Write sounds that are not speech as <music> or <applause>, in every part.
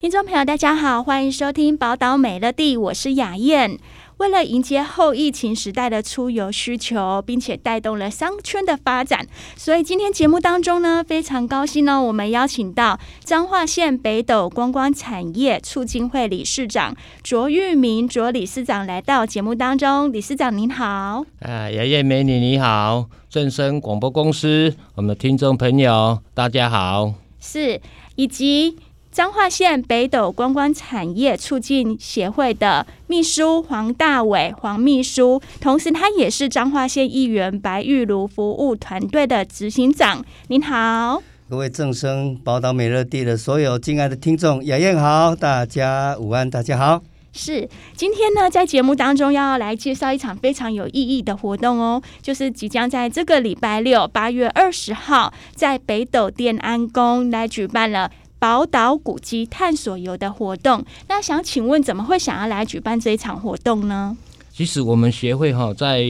听众朋友，大家好，欢迎收听《宝岛美乐地》，我是雅燕。为了迎接后疫情时代的出游需求，并且带动了商圈的发展，所以今天节目当中呢，非常高兴呢，我们邀请到彰化县北斗观光产业促进会理事长卓玉明卓理事长来到节目当中。理事长您好，啊，雅燕美女你好，正声广播公司，我们的听众朋友大家好，是以及。彰化县北斗观光产业促进协会的秘书黄大伟黄秘书，同时他也是彰化县议员白玉如服务团队的执行长。您好，各位正生宝岛美乐地的所有敬爱的听众，雅燕好，大家午安，大家好。是，今天呢，在节目当中要来介绍一场非常有意义的活动哦，就是即将在这个礼拜六八月二十号，在北斗电安宫来举办了。宝岛古迹探索游的活动，那想请问，怎么会想要来举办这一场活动呢？其实我们协会哈，在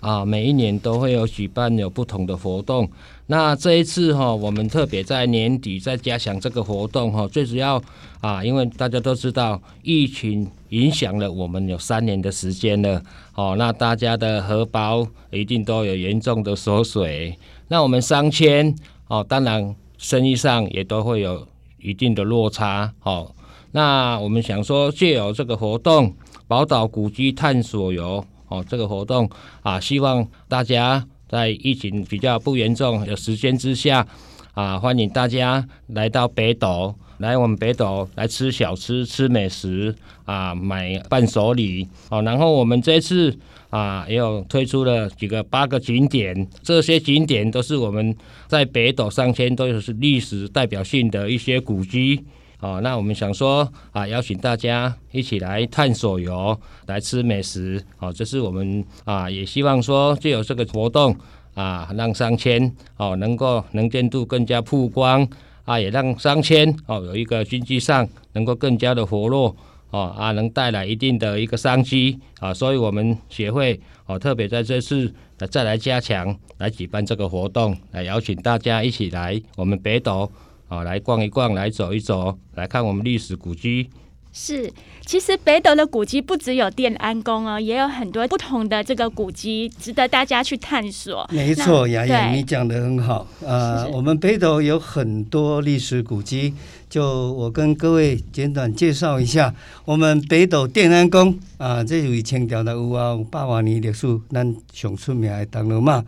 啊每一年都会有举办有不同的活动。那这一次哈，我们特别在年底再加强这个活动哈，最主要啊，因为大家都知道疫情影响了我们有三年的时间了，哦，那大家的荷包一定都有严重的缩水。那我们商圈哦，当然生意上也都会有。一定的落差，好，那我们想说，借由这个活动，宝岛古迹探索游，哦，这个活动啊，希望大家在疫情比较不严重、有时间之下，啊，欢迎大家来到北斗，来我们北斗来吃小吃、吃美食，啊，买伴手礼，哦，然后我们这次。啊，也有推出了几个八个景点，这些景点都是我们在北斗商圈都有是历史代表性的一些古迹。哦，那我们想说啊，邀请大家一起来探索游，来吃美食。哦，这是我们啊，也希望说借由这个活动啊，让商圈哦能够能见度更加曝光啊，也让商圈哦有一个经济上能够更加的活络。哦啊，能带来一定的一个商机啊，所以我们协会哦特别在这次再来加强来举办这个活动，来邀请大家一起来我们北斗啊来逛一逛，来走一走，来看我们历史古迹。是，其实北斗的古迹不只有电安宫哦，也有很多不同的这个古迹值得大家去探索。没错，雅雅，你讲的很好。呃，我们北斗有很多历史古迹。就我跟各位简短介绍一下，我们北斗电安宫啊，这有一千条的有啊，有百万年历史，咱上出名的铜锣嘛，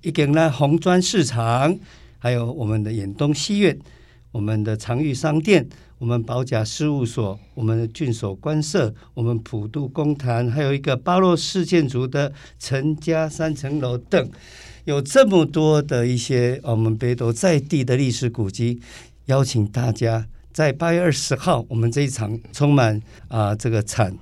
一间呢红砖市场，还有我们的远东戏院，我们的长裕商店，我们宝甲事务所，我们的郡守官舍，我们普渡公坛，还有一个巴洛式建筑的陈家三层楼等，有这么多的一些我们北斗在地的历史古迹。邀请大家在八月二十号，我们这一场充满啊、呃、这个产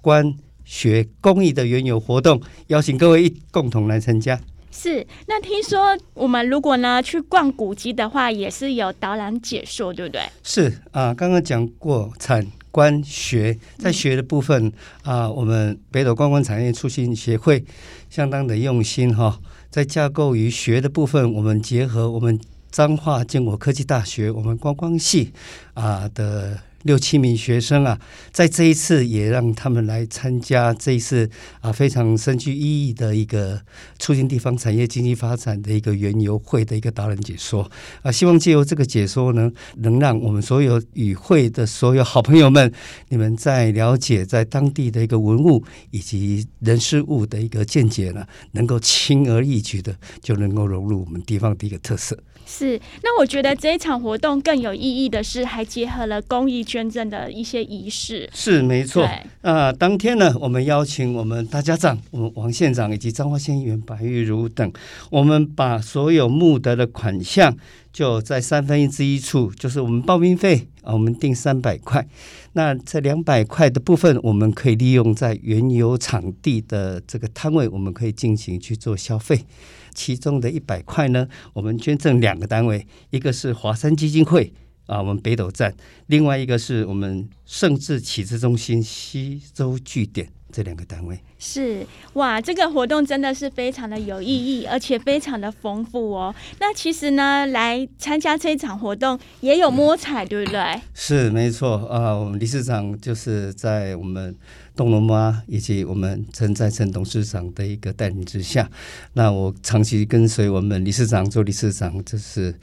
官学公益的园游活动，邀请各位一共同来参加。是，那听说我们如果呢去逛古迹的话，也是有导览解说，对不对？是啊，刚刚讲过产官学，在学的部分啊、呃，我们北斗观光产业促进协会相当的用心哈，在架构与学的部分，我们结合我们。彰化建国科技大学，我们观光系啊的六七名学生啊，在这一次也让他们来参加这一次啊非常深具意义的一个促进地方产业经济发展的一个园游会的一个导览解说啊，希望借由这个解说呢，能让我们所有与会的所有好朋友们，你们在了解在当地的一个文物以及人事物的一个见解呢，能够轻而易举的就能够融入我们地方的一个特色。是，那我觉得这一场活动更有意义的是，还结合了公益捐赠的一些仪式。是没错。对啊、呃，当天呢，我们邀请我们大家长、我们王县长以及彰化县议员白玉如等，我们把所有募得的款项，就在三分之一处，就是我们报名费啊，我们定三百块。那这两百块的部分，我们可以利用在原有场地的这个摊位，我们可以进行去做消费。其中的一百块呢，我们捐赠两个单位，一个是华山基金会啊，我们北斗站；另外一个是我们盛智启智中心西周据点。这两个单位是哇，这个活动真的是非常的有意义，而且非常的丰富哦。那其实呢，来参加这一场活动也有摸彩，对不对？是没错啊。我们理事长就是在我们东龙妈以及我们陈在成董事长的一个带领之下，那我长期跟随我们理事长做理事长，就是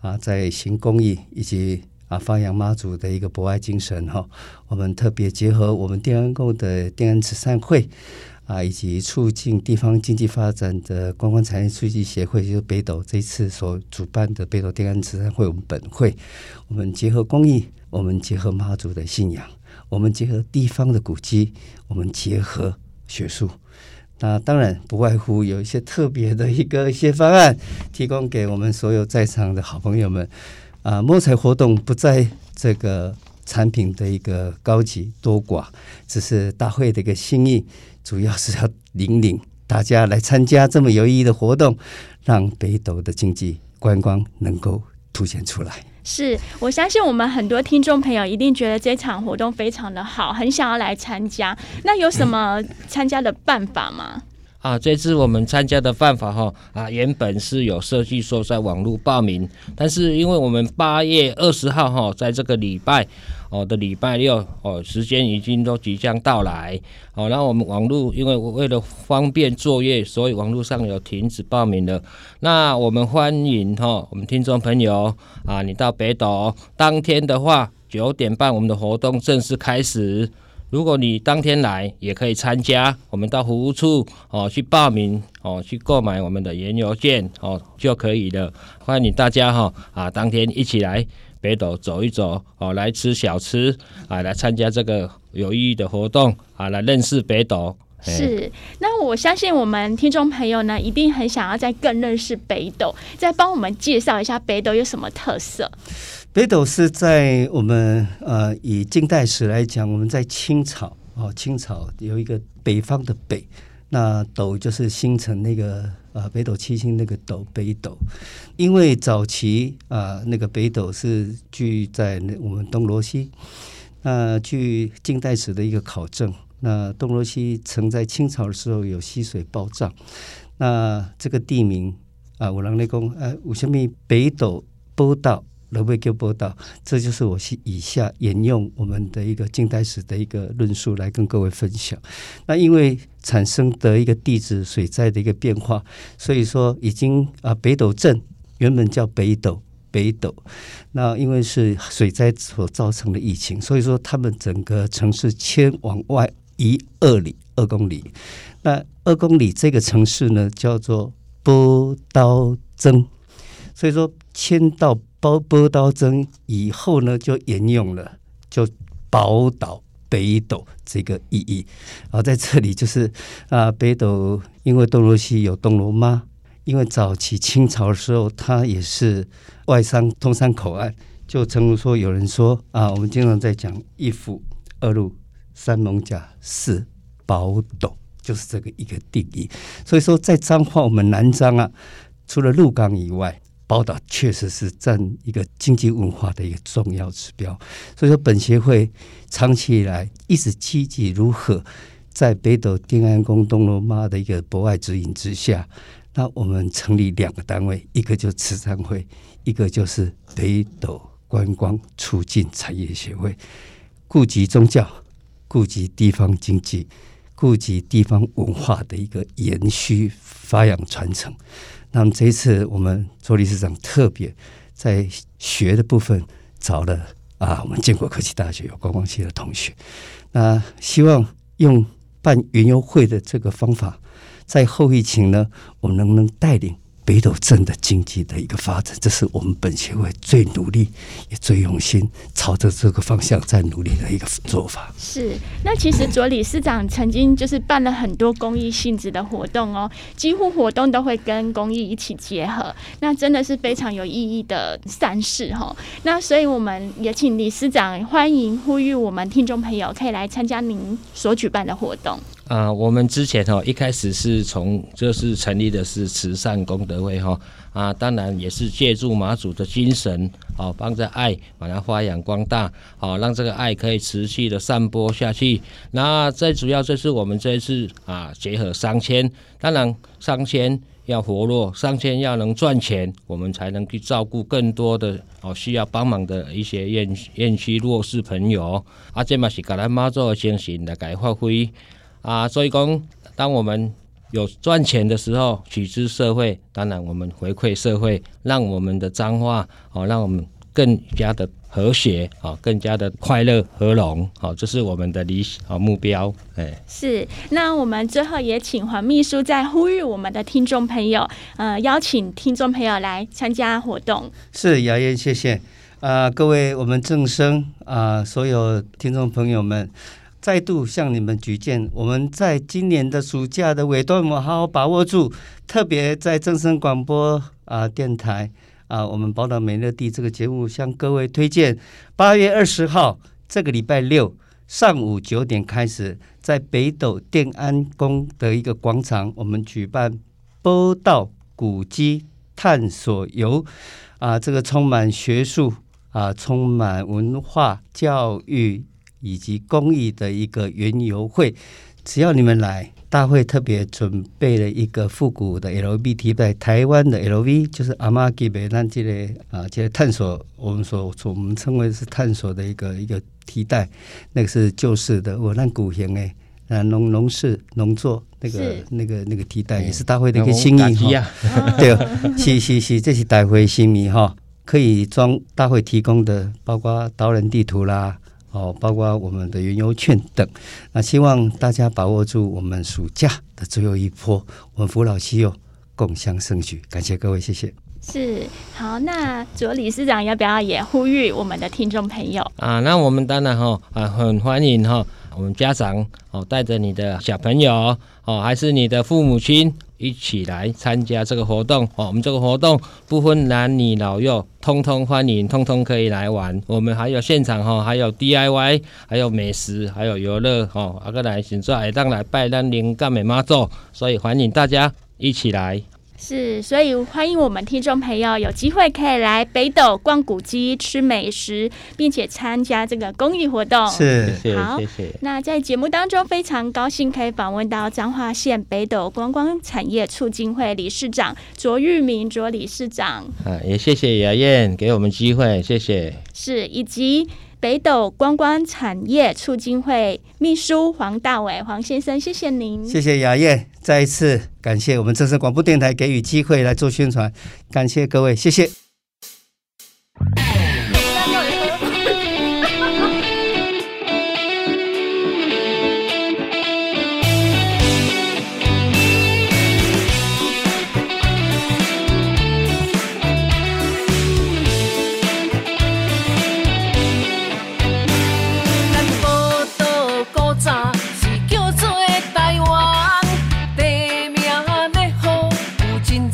啊，在行公益以及。啊，发扬妈祖的一个博爱精神哈！我们特别结合我们电安宫的电安慈善会啊，以及促进地方经济发展的观光产业促进协会，就是北斗这次所主办的北斗电安慈善会，我们本会，我们结合公益，我们结合妈祖的信仰，我们结合地方的古迹，我们结合学术。那当然不外乎有一些特别的一个一些方案，提供给我们所有在场的好朋友们。啊，摸彩活动不在这个产品的一个高级多寡，只是大会的一个心意，主要是要引领大家来参加这么有意义的活动，让北斗的经济观光能够凸显出来。是，我相信我们很多听众朋友一定觉得这场活动非常的好，很想要来参加。那有什么 <laughs> 参加的办法吗？啊，这次我们参加的办法哈啊，原本是有设计说在网络报名，但是因为我们八月二十号哈，在这个礼拜哦的礼拜六哦，时间已经都即将到来哦，然后我们网络因为为了方便作业，所以网络上有停止报名了。那我们欢迎哈，我们听众朋友啊，你到北斗当天的话，九点半我们的活动正式开始。如果你当天来，也可以参加。我们到服务处哦去报名哦，去购买我们的原邮件哦就可以了。欢迎大家哈啊，当天一起来北斗走一走哦，来吃小吃啊，来参加这个有意义的活动啊，来认识北斗。是，那我相信我们听众朋友呢，一定很想要再更认识北斗，再帮我们介绍一下北斗有什么特色。北斗是在我们呃以近代史来讲，我们在清朝哦，清朝有一个北方的北，那斗就是星辰那个呃北斗七星那个斗北斗，因为早期啊、呃、那个北斗是居在那我们东罗西，那据近代史的一个考证，那东罗西曾在清朝的时候有溪水暴涨，那这个地名啊，我让内功呃，为什么北斗波道？罗贝给报道，这就是我是以下沿用我们的一个近代史的一个论述来跟各位分享。那因为产生的一个地质水灾的一个变化，所以说已经啊北斗镇原本叫北斗北斗，那因为是水灾所造成的疫情，所以说他们整个城市迁往外移二里二公里。那二公里这个城市呢叫做波刀镇，所以说迁到。宝宝岛镇以后呢，就沿用了就宝岛北斗这个意义。而在这里就是啊，北斗因为东罗西有东罗妈，因为早期清朝的时候，它也是外商通商口岸，就正如说有人说啊，我们经常在讲一府二路三艋甲四宝斗，就是这个一个定义。所以说，在彰化我们南彰啊，除了鹿港以外。报道确实是占一个经济文化的一个重要指标，所以说本协会长期以来一直积极如何在北斗定安宫东罗妈的一个博爱指引之下，那我们成立两个单位，一个就是慈善会，一个就是北斗观光促进产业协会，顾及宗教，顾及地方经济，顾及地方文化的一个延续、发扬、传承。那么这一次，我们周理事长特别在学的部分找了啊，我们建国科技大学有观光系的同学，那希望用办云游会的这个方法，在后疫情呢，我们能不能带领北斗镇的经济的一个发展，这是我们本协会最努力也最用心朝着这个方向在努力的一个做法。是，那其实卓理事长曾经就是办了很多公益性质的活动哦，几乎活动都会跟公益一起结合，那真的是非常有意义的善事哈。那所以我们也请理事长欢迎呼吁我们听众朋友可以来参加您所举办的活动。啊、我们之前哈一开始是从就是成立的是慈善功德会哈啊，当然也是借助妈祖的精神，好帮着爱把它发扬光大，好让这个爱可以持续的散播下去。那最主要就是我们这一次啊结合商谦，当然商谦要活络，商谦要能赚钱，我们才能去照顾更多的哦需要帮忙的一些院院区弱势朋友。啊，这嘛是甲咱妈祖的精神来改发挥。啊，所以讲，当我们有赚钱的时候，取之社会，当然我们回馈社会，让我们的彰化哦，让我们更加的和谐啊，更加的快乐和融，好，这是我们的理想啊目标。哎，是。那我们最后也请黄秘书再呼吁我们的听众朋友，呃，邀请听众朋友来参加活动。是姚燕，谢谢啊、呃，各位我们正生啊，所有听众朋友们。再度向你们举荐，我们在今年的暑假的尾端，我们好好把握住。特别在正声广播啊、呃、电台啊，我们宝岛美乐地这个节目向各位推荐。八月二十号这个礼拜六上午九点开始，在北斗电安宫的一个广场，我们举办波道古迹探索游啊，这个充满学术啊，充满文化教育。以及公益的一个云游会，只要你们来，大会特别准备了一个复古的 LV 提袋，台湾的 LV 就是阿玛吉贝兰这类啊，这个探索我们所我们称为是探索的一个一个替代，那个是旧式的，我那古型诶，啊农农事农作那个那个那个替代也是大会的一个心意哈，对，是是是，这是大会心意哈，可以装大会提供的，包括导览地图啦。哦，包括我们的原油券等，那希望大家把握住我们暑假的最后一波，我们扶老携幼，共襄盛举，感谢各位，谢谢。是，好，那卓理事长要不要也呼吁我们的听众朋友啊？那我们当然哈啊，很欢迎哈，我们家长哦带着你的小朋友哦，还是你的父母亲。一起来参加这个活动哦！我们这个活动不分男女老幼，通通欢迎，通通可以来玩。我们还有现场哈，还有 DIY，还有美食，还有游乐哦。阿个来现在会当来拜咱灵感美妈祖，所以欢迎大家一起来。是，所以欢迎我们听众朋友有机会可以来北斗逛古迹、吃美食，并且参加这个公益活动。是，好，谢谢。那在节目当中，非常高兴可以访问到彰化县北斗观光产业促进会理事长卓玉明卓理事长。啊，也谢谢雅燕给我们机会，谢谢。是，以及。北斗观光产业促进会秘书黄大伟黄先生，谢谢您，谢谢雅燕，再一次感谢我们正声广播电台给予机会来做宣传，感谢各位，谢谢。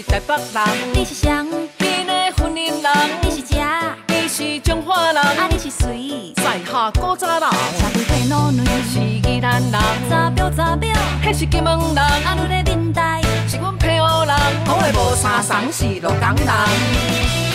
台北人。你是谁？你的婚姻人。你是谁？你是中华人。啊，你是谁？在下古早人。社会的路女是宜兰人。查表查表，那是金门人。啊，你的年带是阮平湖人。好话无相像，是洛江人。